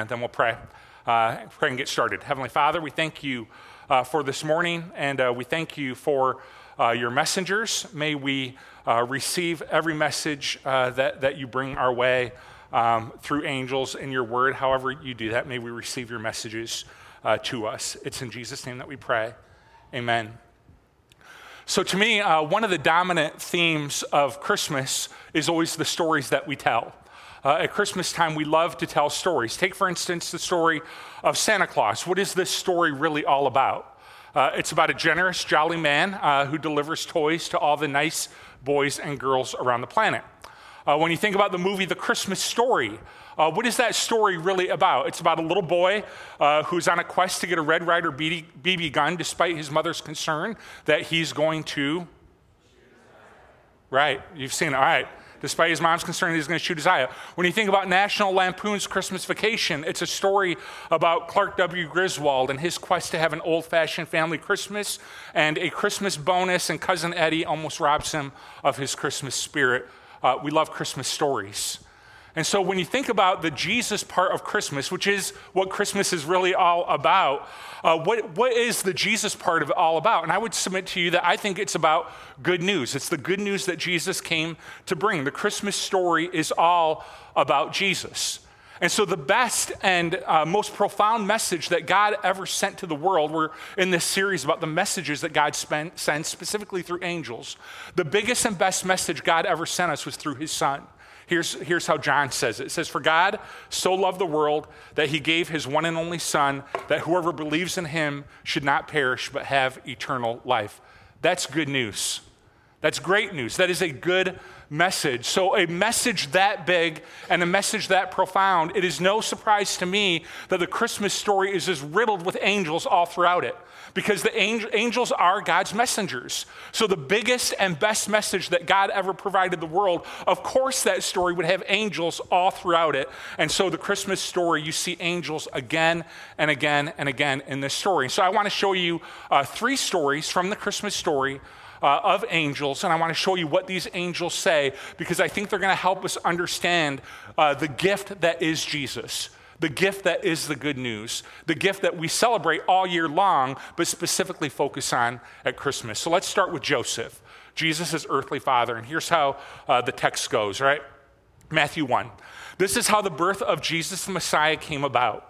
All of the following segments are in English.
And then we'll pray. Uh, pray and get started. Heavenly Father, we thank you uh, for this morning, and uh, we thank you for uh, your messengers. May we uh, receive every message uh, that, that you bring our way um, through angels in your word. However, you do that, may we receive your messages to us. It's in Jesus' name that we pray. Amen. So, to me, one of the dominant themes of Christmas is always the stories that we tell. Uh, at Christmas time, we love to tell stories. Take, for instance, the story of Santa Claus. What is this story really all about? Uh, it's about a generous, jolly man uh, who delivers toys to all the nice boys and girls around the planet. Uh, when you think about the movie The Christmas Story, uh, what is that story really about? It's about a little boy uh, who's on a quest to get a Red Ryder BB gun despite his mother's concern that he's going to. Right, you've seen it. All right. Despite his mom's concern, that he's going to shoot his eye out. When you think about National Lampoon's Christmas Vacation, it's a story about Clark W. Griswold and his quest to have an old fashioned family Christmas and a Christmas bonus, and Cousin Eddie almost robs him of his Christmas spirit. Uh, we love Christmas stories. And so when you think about the Jesus part of Christmas, which is what Christmas is really all about, uh, what, what is the Jesus part of it all about? And I would submit to you that I think it's about good news. It's the good news that Jesus came to bring. The Christmas story is all about Jesus. And so, the best and uh, most profound message that God ever sent to the world, we're in this series about the messages that God sends specifically through angels. The biggest and best message God ever sent us was through his son. Here's, here's how John says it. It says, For God so loved the world that he gave his one and only Son, that whoever believes in him should not perish but have eternal life. That's good news. That's great news. That is a good message. So, a message that big and a message that profound, it is no surprise to me that the Christmas story is just riddled with angels all throughout it because the angel, angels are God's messengers. So, the biggest and best message that God ever provided the world, of course, that story would have angels all throughout it. And so, the Christmas story, you see angels again and again and again in this story. So, I want to show you uh, three stories from the Christmas story. Uh, of angels, and I want to show you what these angels say because I think they're going to help us understand uh, the gift that is Jesus the gift that is the good news, the gift that we celebrate all year long, but specifically focus on at Christmas. So let's start with Joseph, Jesus' earthly father. And here's how uh, the text goes, right? Matthew 1. This is how the birth of Jesus the Messiah came about.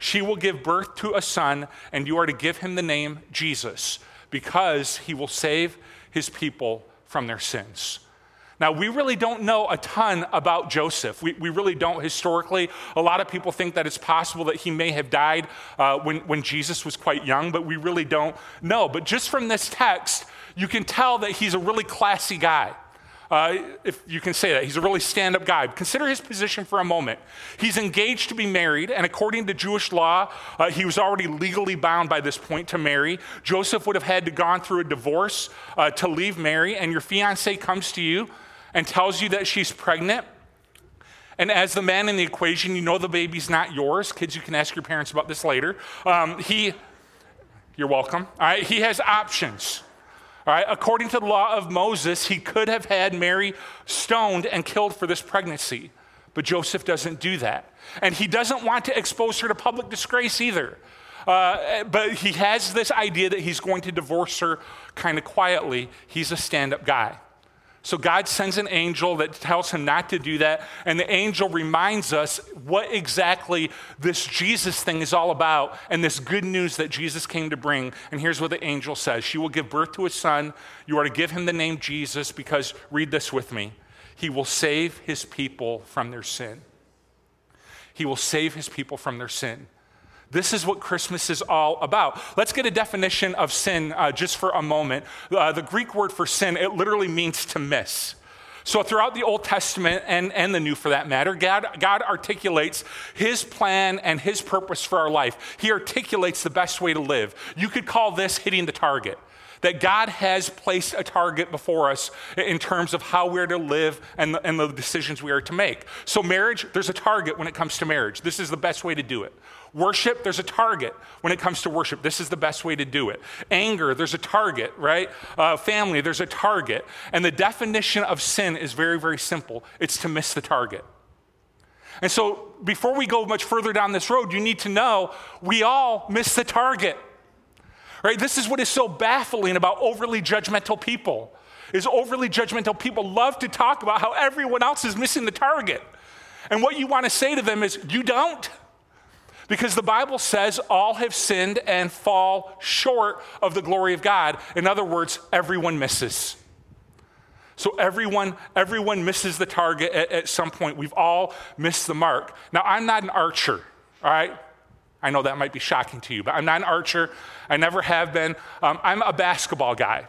She will give birth to a son, and you are to give him the name Jesus, because he will save his people from their sins. Now, we really don't know a ton about Joseph. We, we really don't historically. A lot of people think that it's possible that he may have died uh, when, when Jesus was quite young, but we really don't know. But just from this text, you can tell that he's a really classy guy. Uh, if you can say that. He's a really stand up guy. Consider his position for a moment. He's engaged to be married, and according to Jewish law, uh, he was already legally bound by this point to marry. Joseph would have had to gone through a divorce uh, to leave Mary, and your fiance comes to you and tells you that she's pregnant. And as the man in the equation, you know the baby's not yours. Kids, you can ask your parents about this later. Um, he, you're welcome. All right, he has options. All right, according to the law of Moses, he could have had Mary stoned and killed for this pregnancy. But Joseph doesn't do that. And he doesn't want to expose her to public disgrace either. Uh, but he has this idea that he's going to divorce her kind of quietly. He's a stand up guy. So God sends an angel that tells him not to do that. And the angel reminds us what exactly this Jesus thing is all about and this good news that Jesus came to bring. And here's what the angel says She will give birth to a son. You are to give him the name Jesus because, read this with me, he will save his people from their sin. He will save his people from their sin. This is what Christmas is all about. Let's get a definition of sin uh, just for a moment. Uh, the Greek word for sin, it literally means to miss. So, throughout the Old Testament and, and the New for that matter, God, God articulates His plan and His purpose for our life. He articulates the best way to live. You could call this hitting the target. That God has placed a target before us in terms of how we're to live and the, and the decisions we are to make. So, marriage, there's a target when it comes to marriage. This is the best way to do it. Worship, there's a target when it comes to worship. This is the best way to do it. Anger, there's a target, right? Uh, family, there's a target. And the definition of sin is very, very simple it's to miss the target. And so, before we go much further down this road, you need to know we all miss the target. Right? This is what is so baffling about overly judgmental people. Is overly judgmental people love to talk about how everyone else is missing the target. And what you want to say to them is, you don't. Because the Bible says all have sinned and fall short of the glory of God. In other words, everyone misses. So everyone, everyone misses the target at, at some point. We've all missed the mark. Now, I'm not an archer, all right? I know that might be shocking to you, but I'm not an archer. I never have been. Um, I'm a basketball guy.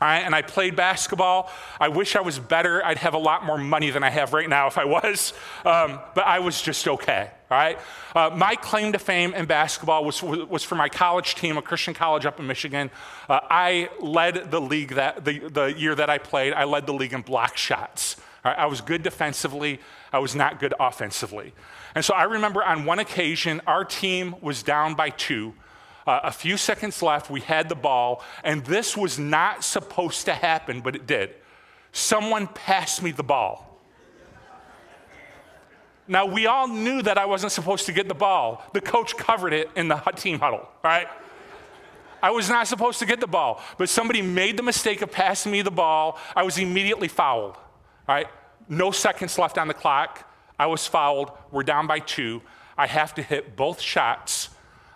Right, and I played basketball. I wish I was better. I'd have a lot more money than I have right now if I was, um, but I was just okay. Right? Uh, my claim to fame in basketball was, was for my college team, a Christian college up in Michigan. Uh, I led the league that the, the year that I played. I led the league in block shots. Right? I was good defensively. I was not good offensively. And so I remember on one occasion, our team was down by two. Uh, a few seconds left, we had the ball, and this was not supposed to happen, but it did. Someone passed me the ball. Now, we all knew that I wasn't supposed to get the ball. The coach covered it in the team huddle, right? I was not supposed to get the ball, but somebody made the mistake of passing me the ball. I was immediately fouled, right? No seconds left on the clock. I was fouled. We're down by two. I have to hit both shots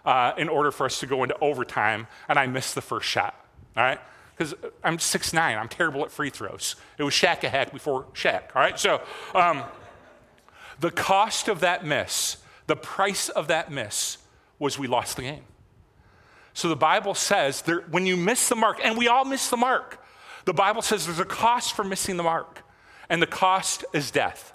uh, in order for us to go into overtime, and I missed the first shot. All right? Because I'm 6'9, I'm terrible at free throws. It was Shaq a hack before Shaq. All right? So um, the cost of that miss, the price of that miss, was we lost the game. So the Bible says there, when you miss the mark, and we all miss the mark, the Bible says there's a cost for missing the mark, and the cost is death.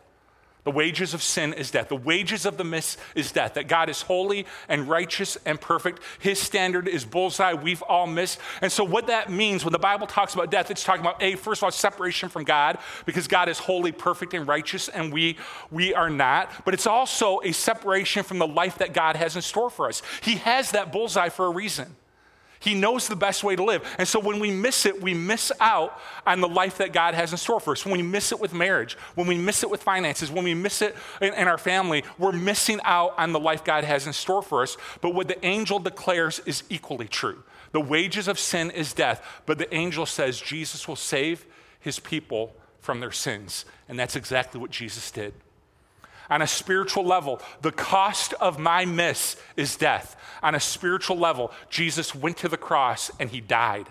The wages of sin is death. The wages of the miss is death. That God is holy and righteous and perfect. His standard is bullseye. We've all missed. And so, what that means when the Bible talks about death, it's talking about, A, first of all, separation from God, because God is holy, perfect, and righteous, and we, we are not. But it's also a separation from the life that God has in store for us. He has that bullseye for a reason. He knows the best way to live. And so when we miss it, we miss out on the life that God has in store for us. When we miss it with marriage, when we miss it with finances, when we miss it in, in, our family, we're missing out on the life God has in store for us. But what the angel declares is equally true. The wages of sin is death, but the angel says Jesus will save his people from their sins. And that's exactly what Jesus did on a spiritual level, the cost of my miss is death. On a spiritual level, Jesus went to the cross and he died.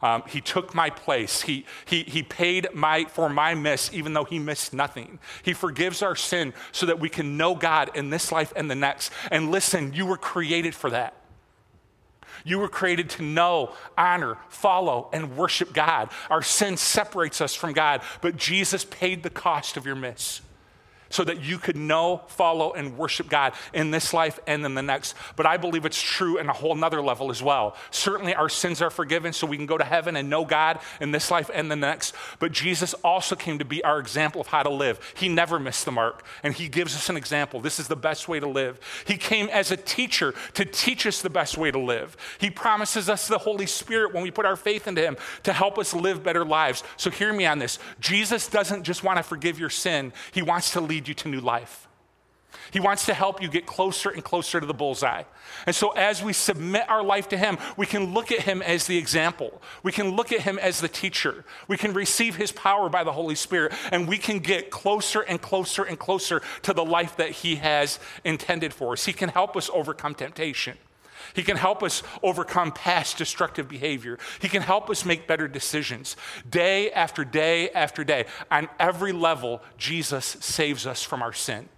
Um, he took my place. He, he, he paid my, for my miss, even though he missed nothing. He forgives our sin so that we can know God in this life and the next. And listen, you were created for that. You were created to know, honor, follow, and worship God. Our sin separates us from God, but Jesus paid the cost of your miss so that you could know, follow, and worship God in this life and in the next. But I believe it's true in a whole nother level as well. Certainly, our sins are forgiven so we can go to heaven and know God in this life and the next. But Jesus also came to be our example of how to live. He never missed the mark, and He gives us an example. This is the best way to live. He came as a teacher to teach us the best way to live. He promises us the Holy Spirit when we put our faith into Him to help us live better lives. So, hear me on this Jesus doesn't just want to forgive your sin, He wants to lead lead you to new life. He wants to help you get closer and closer to the bullseye. And so, as we submit our life to Him, we can look at Him as the example. We can look at Him as the teacher. We can receive His power by the Holy Spirit, and we can get closer and closer and closer to the life that He has intended for us. He can help us overcome temptation. He can help us overcome past destructive behavior. He can help us make better decisions. Day after day after day, on every level, Jesus saves us from our sin.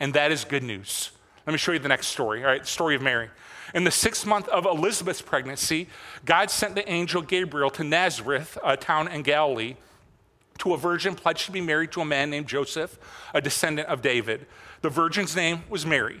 And that is good news. Let me show you the next story, all right? The story of Mary. In the sixth month of Elizabeth's pregnancy, God sent the angel Gabriel to Nazareth, a town in Galilee to a virgin pledged to be married to a man named Joseph, a descendant of David. The virgin's name was Mary.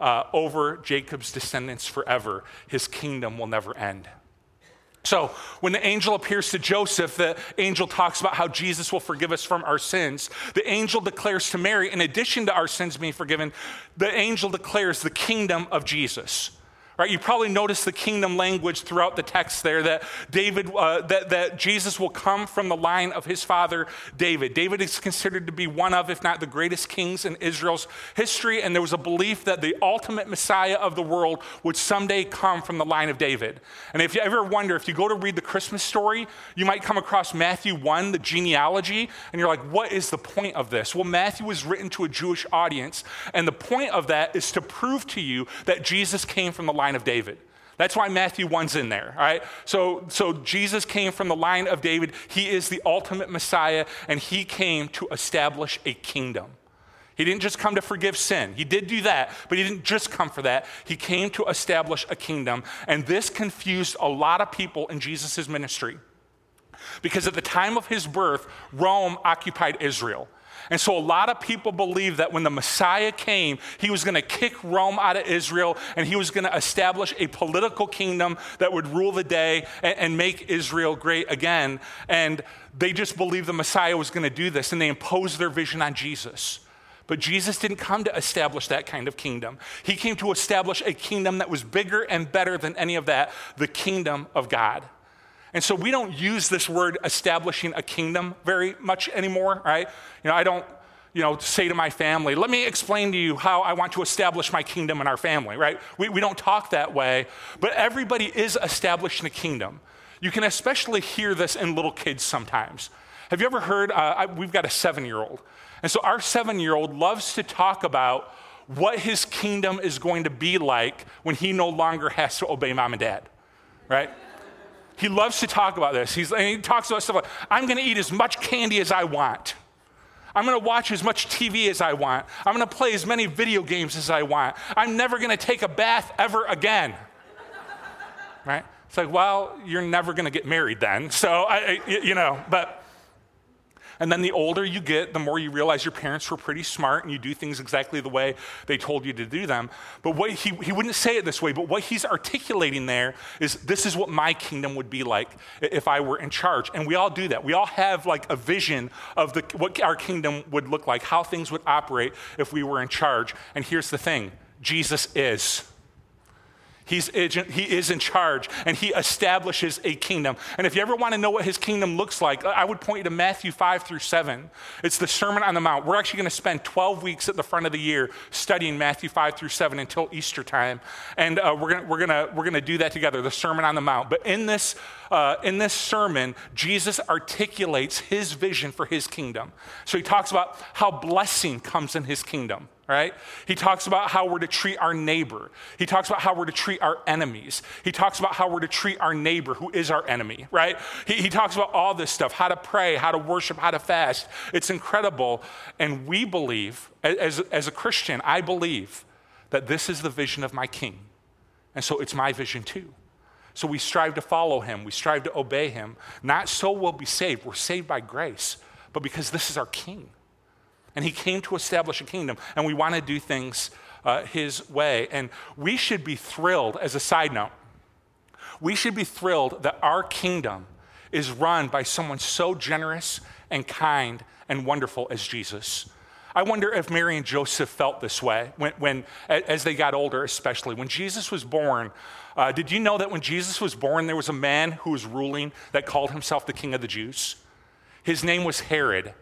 uh, over Jacob's descendants forever. His kingdom will never end. So, when the angel appears to Joseph, the angel talks about how Jesus will forgive us from our sins. The angel declares to Mary, in addition to our sins being forgiven, the angel declares the kingdom of Jesus. Right? You probably notice the kingdom language throughout the text there that David, uh, that, that Jesus will come from the line of his father David. David is considered to be one of, if not the greatest kings in Israel's history, and there was a belief that the ultimate Messiah of the world would someday come from the line of David. And if you ever wonder, if you go to read the Christmas story, you might come across Matthew 1, the genealogy, and you're like, what is the point of this? Well, Matthew was written to a Jewish audience, and the point of that is to prove to you that Jesus came from the line line of David. That's why Matthew 1's in there, all right? So, so Jesus came from the line of David. He is the ultimate Messiah, and he came to establish a kingdom. He didn't just come to forgive sin. He did do that, but he didn't just come for that. He came to establish a kingdom. And this confused a lot of people in Jesus' ministry. Because at the time of his birth, Rome occupied Israel. And so a lot of people believe that when the Messiah came, he was going to kick Rome out of Israel and he was going to establish a political kingdom that would rule the day and, and make Israel great again. And they just believed the Messiah was going to do this and they imposed their vision on Jesus. But Jesus didn't come to establish that kind of kingdom. He came to establish a kingdom that was bigger and better than any of that the kingdom of God. And so we don't use this word establishing a kingdom very much anymore, right? You know, I don't, you know, say to my family, let me explain to you how I want to establish my kingdom in our family, right? We, we don't talk that way, but everybody is establishing a kingdom. You can especially hear this in little kids sometimes. Have you ever heard? Uh, I, we've got a seven year old. And so our seven year old loves to talk about what his kingdom is going to be like when he no longer has to obey mom and dad, right? He loves to talk about this. He's, and he talks about stuff like, I'm going to eat as much candy as I want. I'm going to watch as much TV as I want. I'm going to play as many video games as I want. I'm never going to take a bath ever again. right? It's like, well, you're never going to get married then. So, I, you know, but and then the older you get, the more you realize your parents were pretty smart and you do things exactly the way they told you to do them. But what he, he wouldn't say it this way, but what he's articulating there is this is what my kingdom would be like if I were in charge. And we all do that. We all have like a vision of the, what our kingdom would look like, how things would operate if we were in charge. And here's the thing Jesus is. He's, he is in charge and he establishes a kingdom. And if you ever want to know what his kingdom looks like, I would point you to Matthew 5 through 7. It's the Sermon on the Mount. We're actually going to spend 12 weeks at the front of the year studying Matthew 5 through 7 until Easter time. And uh, we're going we're gonna, we're gonna do that together, the Sermon on the Mount. But in this, uh, in this sermon, Jesus articulates his vision for his kingdom. So he talks about how blessing comes in his kingdom right? He talks about how we're to treat our neighbor. He talks about how we're to treat our enemies. He talks about how we're to treat our neighbor who is our enemy, right? He, he talks about all this stuff how to pray, how to worship, how to fast. It's incredible. And we believe, as, as a Christian, I believe that this is the vision of my king. And so it's my vision too. So we strive to follow him, we strive to obey him. Not so we'll be saved, we're saved by grace, but because this is our king. And he came to establish a kingdom, and we want to do things uh, his way. And we should be thrilled, as a side note, we should be thrilled that our kingdom is run by someone so generous and kind and wonderful as Jesus. I wonder if Mary and Joseph felt this way when, when as they got older, especially. When Jesus was born, uh, did you know that when Jesus was born, there was a man who was ruling that called himself the King of the Jews? His name was Herod.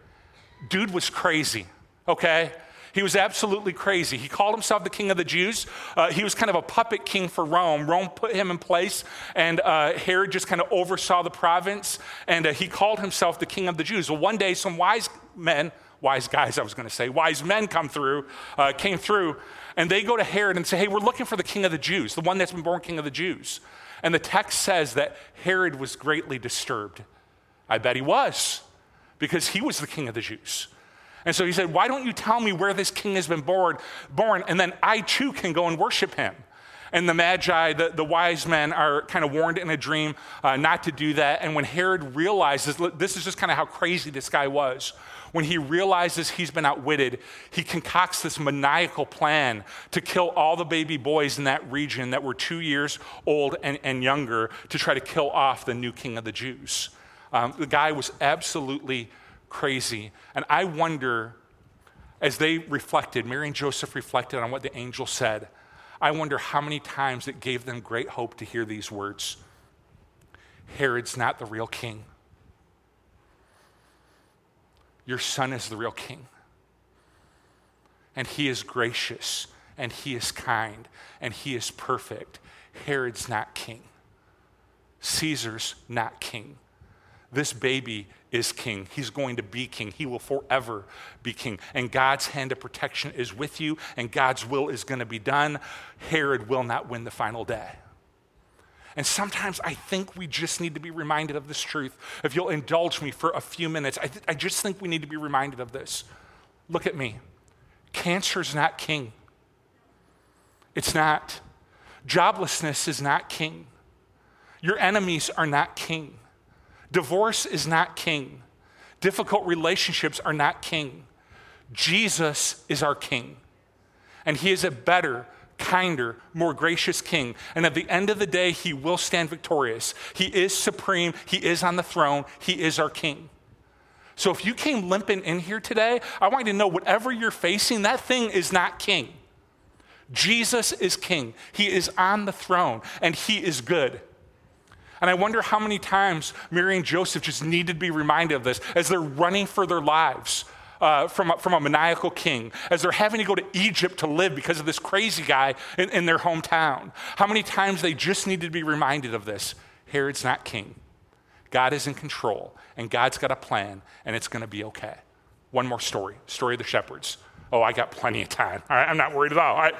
Dude was crazy, okay? He was absolutely crazy. He called himself the king of the Jews. Uh, he was kind of a puppet king for Rome. Rome put him in place, and uh, Herod just kind of oversaw the province, and uh, he called himself the king of the Jews. Well, one day, some wise men, wise guys, I was going to say, wise men come through, uh, came through, and they go to Herod and say, hey, we're looking for the king of the Jews, the one that's been born king of the Jews. And the text says that Herod was greatly disturbed. I bet he was, because he was the king of the Jews. And so he said, Why don't you tell me where this king has been born, born and then I too can go and worship him? And the Magi, the, the wise men, are kind of warned in a dream uh, not to do that. And when Herod realizes, this is just kind of how crazy this guy was. When he realizes he's been outwitted, he concocts this maniacal plan to kill all the baby boys in that region that were two years old and, and younger to try to kill off the new king of the Jews. Um, the guy was absolutely crazy. And I wonder, as they reflected, Mary and Joseph reflected on what the angel said, I wonder how many times it gave them great hope to hear these words Herod's not the real king. Your son is the real king. And he is gracious, and he is kind, and he is perfect. Herod's not king. Caesar's not king. This baby is king. He's going to be king. He will forever be king. And God's hand of protection is with you, and God's will is going to be done. Herod will not win the final day. And sometimes I think we just need to be reminded of this truth. If you'll indulge me for a few minutes, I, th- I just think we need to be reminded of this. Look at me. Cancer's not king. It's not. Joblessness is not king. Your enemies are not king. Divorce is not king. Difficult relationships are not king. Jesus is our king. And he is a better, kinder, more gracious king. And at the end of the day, he will stand victorious. He is supreme. He is on the throne. He is our king. So if you came limping in here today, I want you to know whatever you're facing, that thing is not king. Jesus is king. He is on the throne and he is good. And I wonder how many times Mary and Joseph just needed to be reminded of this as they're running for their lives. Uh, from, a, from a maniacal king, as they're having to go to Egypt to live because of this crazy guy in, in their hometown. How many times they just needed to be reminded of this? Herod's not king. God is in control, and God's got a plan, and it's going to be okay. One more story story of the shepherds. Oh, I got plenty of time. All right, I'm not worried at all. all right.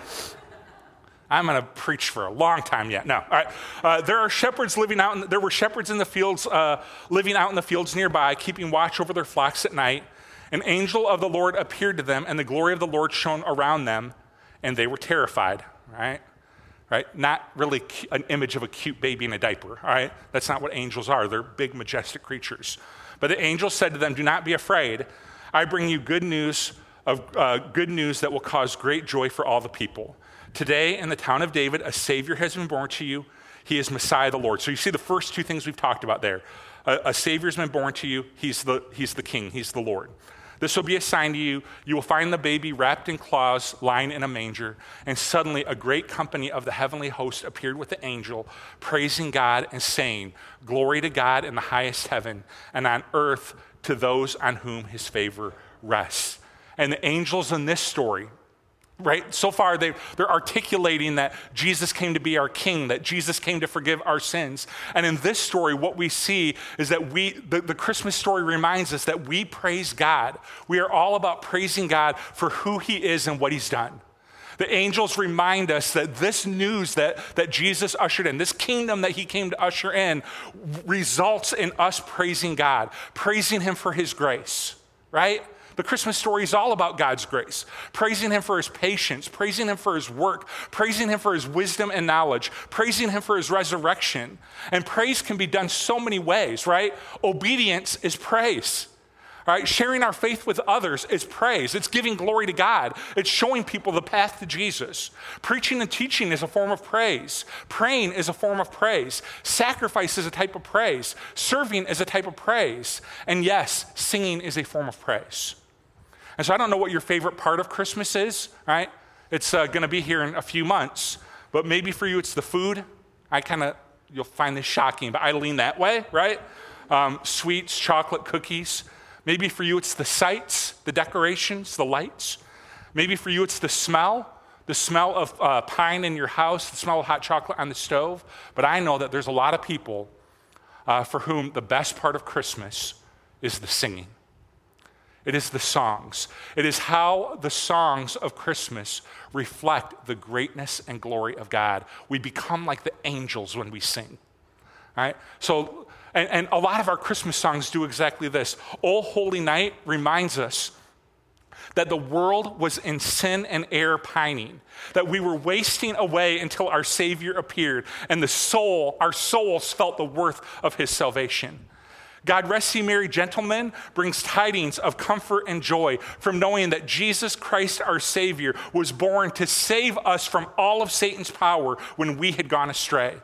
I'm going to preach for a long time yet. No, all right. Uh, there are shepherds living out. In, there were shepherds in the fields, uh, living out in the fields nearby, keeping watch over their flocks at night. An angel of the Lord appeared to them, and the glory of the Lord shone around them, and they were terrified. Right, right. Not really an image of a cute baby in a diaper. All right, that's not what angels are. They're big, majestic creatures. But the angel said to them, "Do not be afraid. I bring you good news of uh, good news that will cause great joy for all the people." Today, in the town of David, a Savior has been born to you. He is Messiah the Lord. So you see the first two things we've talked about there. A, a Savior's been born to you. He's the, he's the King, He's the Lord. This will be a sign to you. You will find the baby wrapped in cloths, lying in a manger. And suddenly, a great company of the heavenly host appeared with the angel, praising God and saying, Glory to God in the highest heaven, and on earth to those on whom his favor rests. And the angels in this story, right? So far, they, they're articulating that Jesus came to be our king, that Jesus came to forgive our sins. And in this story, what we see is that we, the, the Christmas story reminds us that we praise God. We are all about praising God for who he is and what he's done. The angels remind us that this news that, that Jesus ushered in, this kingdom that he came to usher in, results in us praising God, praising him for his grace, right? The Christmas story is all about God's grace, praising Him for His patience, praising Him for His work, praising Him for His wisdom and knowledge, praising Him for His resurrection. And praise can be done so many ways, right? Obedience is praise. Right? Sharing our faith with others is praise. It's giving glory to God. It's showing people the path to Jesus. Preaching and teaching is a form of praise. Praying is a form of praise. Sacrifice is a type of praise. Serving is a type of praise. And yes, singing is a form of praise. And so I don't know what your favorite part of Christmas is, right? It's uh, going to be here in a few months, but maybe for you it's the food. I kind of, you'll find this shocking, but I lean that way, right? Um, sweets, chocolate, cookies. Maybe for you it's the sights, the decorations, the lights. Maybe for you it's the smell, the smell of uh, pine in your house, the smell of hot chocolate on the stove. But I know that there's a lot of people uh, for whom the best part of Christmas is the singing. It is the songs. It is how the songs of Christmas reflect the greatness and glory of God. We become like the angels when we sing. Right? So, and, and a lot of our Christmas songs do exactly this. O Holy Night reminds us that the world was in sin and error pining, that we were wasting away until our Savior appeared, and the soul, our souls felt the worth of his salvation. God Rest Ye Merry Gentlemen brings tidings of comfort and joy from knowing that Jesus Christ, our Savior, was born to save us from all of Satan's power when we had gone astray.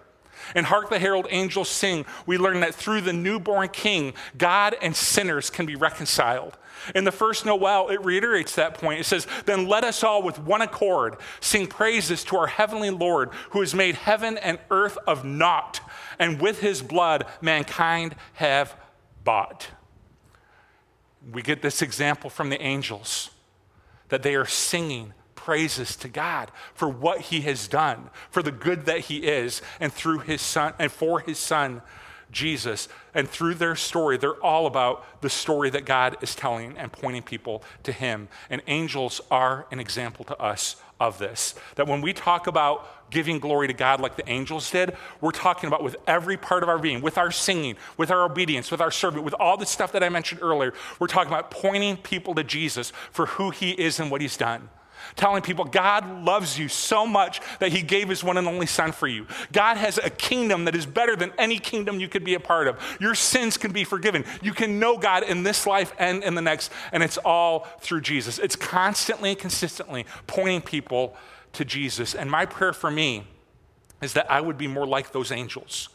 And Hark the Herald Angels Sing, we learn that through the newborn King, God and sinners can be reconciled. In the first Noel, it reiterates that point. It says, Then let us all with one accord sing praises to our heavenly Lord, who has made heaven and earth of naught, and with his blood mankind have bought. We get this example from the angels that they are singing praises to God for what he has done, for the good that he is, and through his son and for his son Jesus. And through their story, they're all about the story that God is telling and pointing people to him. And angels are an example to us of this. That when we talk about giving glory to God like the angels did, we're talking about with every part of our being, with our singing, with our obedience, with our service, with all the stuff that I mentioned earlier. We're talking about pointing people to Jesus for who he is and what he's done telling people God loves you so much that he gave his one and only son for you. God has a kingdom that is better than any kingdom you could be a part of. Your sins can be forgiven. You can know God in this life and in the next, and it's all through Jesus. It's constantly and consistently pointing people to Jesus. And my prayer for me is that I would be more like those angels,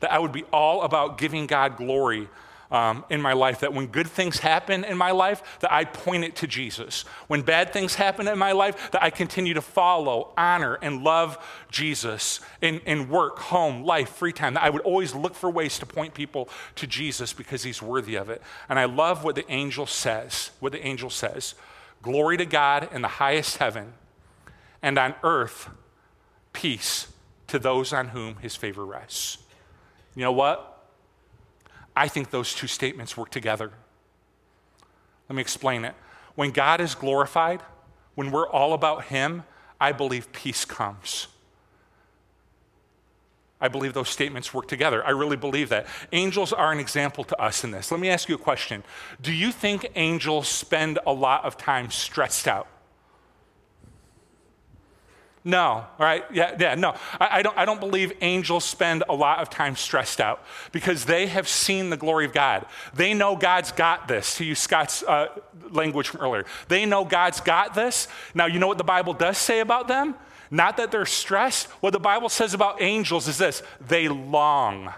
that I would be all about giving God glory. Um, in my life that when good things happen in my life that i point it to jesus when bad things happen in my life that i continue to follow honor and love jesus in, in work home life free time that i would always look for ways to point people to jesus because he's worthy of it and i love what the angel says what the angel says glory to god in the highest heaven and on earth, peace to those on whom his favor rests. You know what? I think those two statements work together. Let me explain it. When God is glorified, when we're all about him, I believe peace comes. I believe those statements work together. I really believe that. Angels are an example to us in this. Let me ask you a question Do you think angels spend a lot of time stressed out? No, right? Yeah, yeah, no. I, I, don't, I don't believe angels spend a lot of time stressed out because they have seen the glory of God. They know God's got this, to use Scott's uh, language from earlier. They know God's got this. Now, you know what the Bible does say about them? Not that they're stressed. What the Bible says about angels is this they long.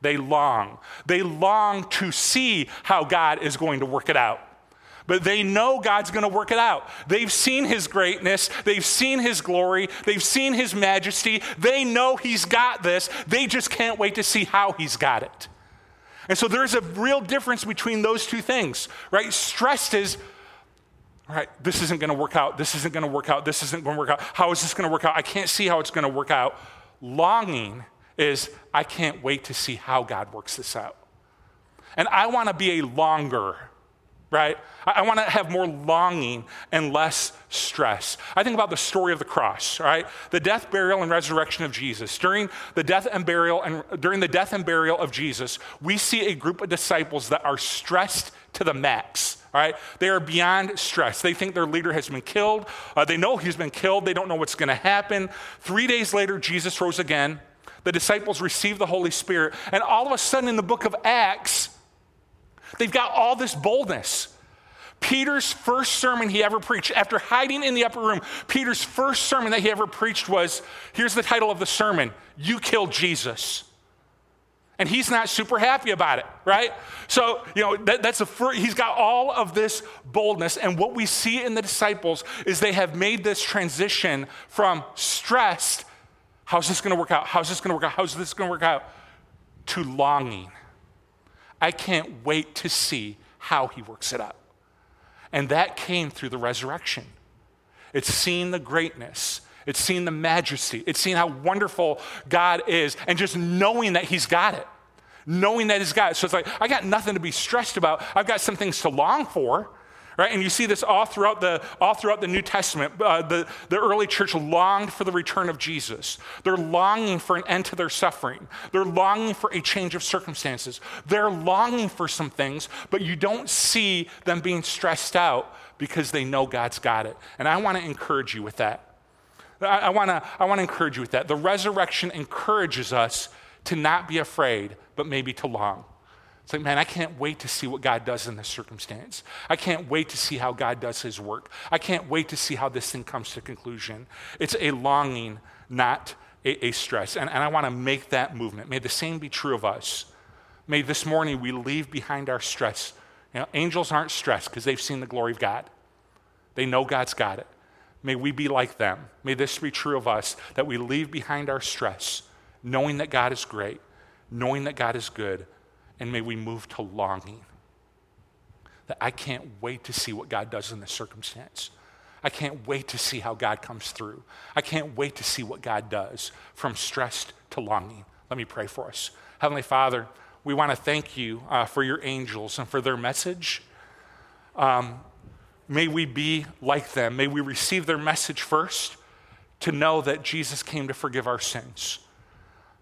They long. They long to see how God is going to work it out but they know God's going to work it out. They've seen his greatness, they've seen his glory, they've seen his majesty. They know he's got this. They just can't wait to see how he's got it. And so there's a real difference between those two things, right? Stressed is, right, this isn't going to work out. This isn't going to work out. This isn't going to work out. How is this going to work out? I can't see how it's going to work out. Longing is, I can't wait to see how God works this out. And I want to be a longer right? I, want to have more longing and less stress. I think about the story of the cross, right? The death, burial, and resurrection of Jesus. During the death and burial and during the death and burial of Jesus, we see a group of disciples that are stressed to the max. Right? They are beyond stress. They think their leader has been killed. Uh, they know he's been killed. They don't know what's going to happen. Three days later, Jesus rose again. The disciples receive the Holy Spirit. And all of a sudden, in the book of Acts, They've got all this boldness. Peter's first sermon he ever preached, after hiding in the upper room, Peter's first sermon that he ever preached was here's the title of the sermon You Killed Jesus. And he's not super happy about it, right? So, you know, that, that's a first, he's got all of this boldness. And what we see in the disciples is they have made this transition from stressed, how's this gonna work out? How's this gonna work out? How's this gonna work out? To longing I can't wait to see how he works it out. And that came through the resurrection. It's seeing the greatness, it's seeing the majesty, it's seeing how wonderful God is, and just knowing that he's got it. knowing that he's got it. So it's like, I got nothing to be stressed about. I've got some things to long for. Right? And you see this all throughout the, all throughout the New Testament. Uh, the, the early church longed for the return of Jesus. They're longing for an end to their suffering. They're longing for a change of circumstances. They're longing for some things, but you don't see them being stressed out because they know God's got it. And I want to encourage you with that. I, want to I wanna encourage you with that. The resurrection encourages us to not be afraid, but maybe to long. It's like, man, I can't wait to see what God does in this circumstance. I can't wait to see how God does his work. I can't wait to see how this thing comes to conclusion. It's a longing, not a, a stress. And, and I want to make that movement. May the same be true of us. May this morning we leave behind our stress. You know, angels aren't stressed because they've seen the glory of God. They know God's got it. May we be like them. May this be true of us that we leave behind our stress, knowing that God is great, knowing that God is good, and may we move to longing. That I can't wait to see what God does in this circumstance. I can't wait to see how God comes through. I can't wait to see what God does from stressed to longing. Let me pray for us. Heavenly Father, we want to thank you uh, for your angels and for their message. Um, may we be like them. May we receive their message first to know that Jesus came to forgive our sins,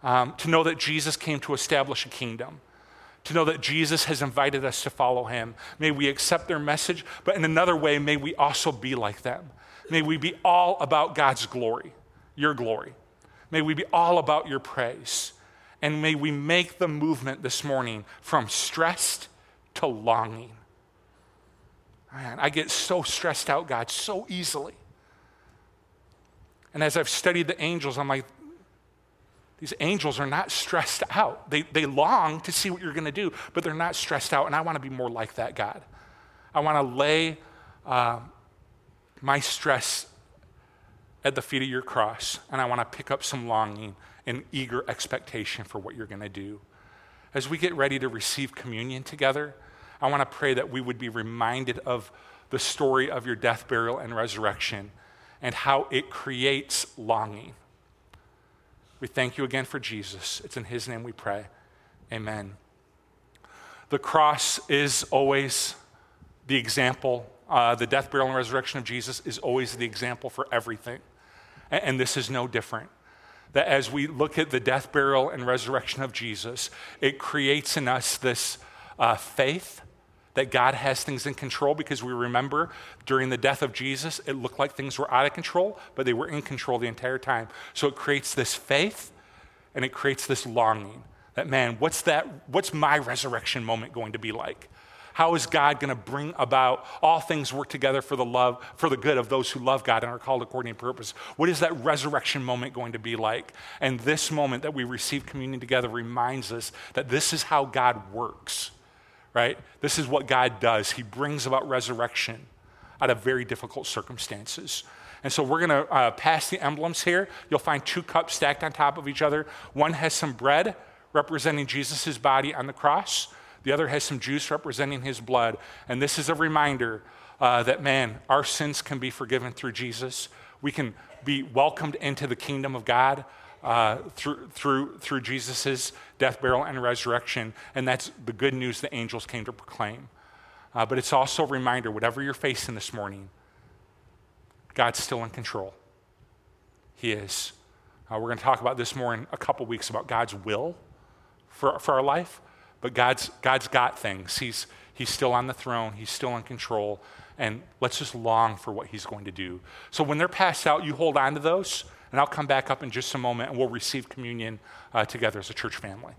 um, to know that Jesus came to establish a kingdom to know that Jesus has invited us to follow him. May we accept their message, but in another way, may we also be like them. May we be all about God's glory, your glory. May we be all about your praise. And may we make the movement this morning from stressed to longing. Man, I get so stressed out, God, so easily. And as I've studied the angels, I'm like, these angels are not stressed out. They, they long to see what you're going to do, but they're not stressed out. And I want to be more like that, God. I want to lay uh, my stress at the feet of your cross, and I want to pick up some longing and eager expectation for what you're going to do. As we get ready to receive communion together, I want to pray that we would be reminded of the story of your death, burial, and resurrection and how it creates longing. We thank you again for Jesus. It's in his name we pray. Amen. The cross is always the example. Uh, the death, burial, and resurrection of Jesus is always the example for everything. And, and this is no different. That as we look at the death, burial, and resurrection of Jesus, it creates in us this uh, faith that God has things in control because we remember during the death of Jesus, it looked like things were out of control, but they were in control the entire time. So it creates this faith and it creates this longing that, man, what's that? What's my resurrection moment going to be like? How is God going to bring about all things work together for the love, for the good of those who love God and are called according to purpose? What is that resurrection moment going to be like? And this moment that we receive communion together reminds us that this is how God works right? This is what God does. He brings about resurrection out of very difficult circumstances. And so we're going to uh, pass the emblems here. You'll find two cups stacked on top of each other. One has some bread representing Jesus' body on the cross, the other has some juice representing his blood. And this is a reminder uh, that, man, our sins can be forgiven through Jesus. We can be welcomed into the kingdom of God uh, through, through, through Jesus' death, burial, and resurrection. And that's the good news the angels came to proclaim. Uh, but it's also a reminder whatever you're facing this morning, God's still in control. He is. Uh, we're going to talk about this more in a couple weeks about God's will for, for our life. But God's, God's got things. He's, he's still on the throne, He's still in control. And let's just long for what He's going to do. So when they're passed out, you hold on to those. And I'll come back up in just a moment and we'll receive communion uh, together as a church family.